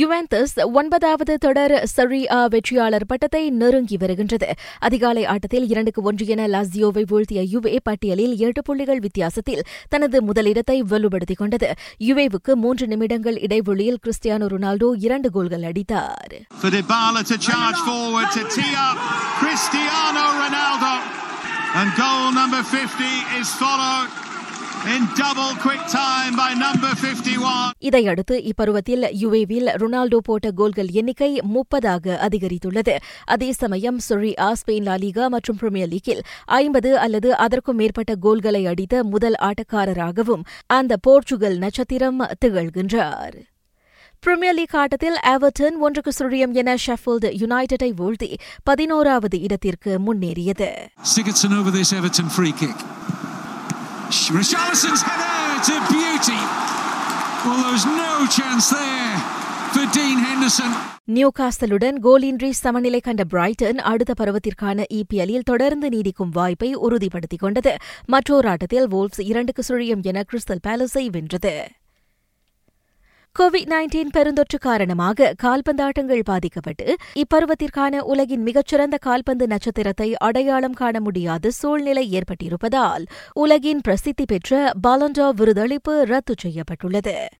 யுவெந்தஸ் ஒன்பதாவது தொடர் சரி ஆ வெற்றியாளர் பட்டத்தை நெருங்கி வருகின்றது. அதிகாலை ஆட்டத்தில் இரண்டுக்கு ஒன்று என லாசியோவை வீழ்த்திய யுவே பட்டியலில் எட்டு புள்ளிகள் வித்தியாசத்தில் தனது முதலிடத்தை வலுப்படுத்திக் கொண்டது. யுவேவுக்கு மூன்று நிமிடங்கள் இடைவெளியில் கிறிஸ்டியானோ ரொனால்டோ இரண்டு கோல்கள் அடித்தார். And goal number 50 is followed. இதையடுத்து இப்பருவத்தில் யுவேவில் ரொனால்டோ போட்ட கோல்கள் எண்ணிக்கை முப்பதாக அதிகரித்துள்ளது. அதே சமயம் சொரி ஆ ஸ்பெயின் லாலிகா மற்றும் பிரீமியர் லீக்கில் ஐம்பது அல்லது அதற்கும் மேற்பட்ட கோல்களை அடித்த முதல் ஆட்டக்காரராகவும் அந்த போர்ச்சுகல் நட்சத்திரம் திகழ்கின்றார். பிரீமியர் லீக் ஆட்டத்தில் எவர்டன் ஒன்றுக்கு சுழியம் என ஷெஃபீல்டு யுனைடெடை வீழ்த்தி பதினோராவது இடத்திற்கு முன்னேறியது. Richarlison's header to beauty. Well, there was no chance there for Dean Henderson. நியூகாஸ்டலுடன் கோலின்றி சமநிலை கண்ட பிரைட்டன் அடுத்த பருவத்திற்கான இபிஎல்லில் தொடர்ந்து நீடிக்கும் வாய்ப்பை உறுதிப்படுத்திக் கொண்டது மற்றொரு ஆட்டத்தில் வோல்ப்ஸ் இரண்டுக்கு சுழியும் என கிறிஸ்டல் பேலஸை வென்றது கோவிட் நைன்டீன் பெருந்தொற்று காரணமாக கால்பந்தாட்டங்கள் பாதிக்கப்பட்டு இப்பருவத்திற்கான உலகின் மிகச்சிறந்த கால்பந்து நட்சத்திரத்தை அடையாளம் காண முடியாத சூழ்நிலை ஏற்பட்டிருப்பதால் உலகின் பிரசித்தி பெற்ற பாலண்டோ விருதளிப்பு ரத்து செய்யப்பட்டுள்ளது.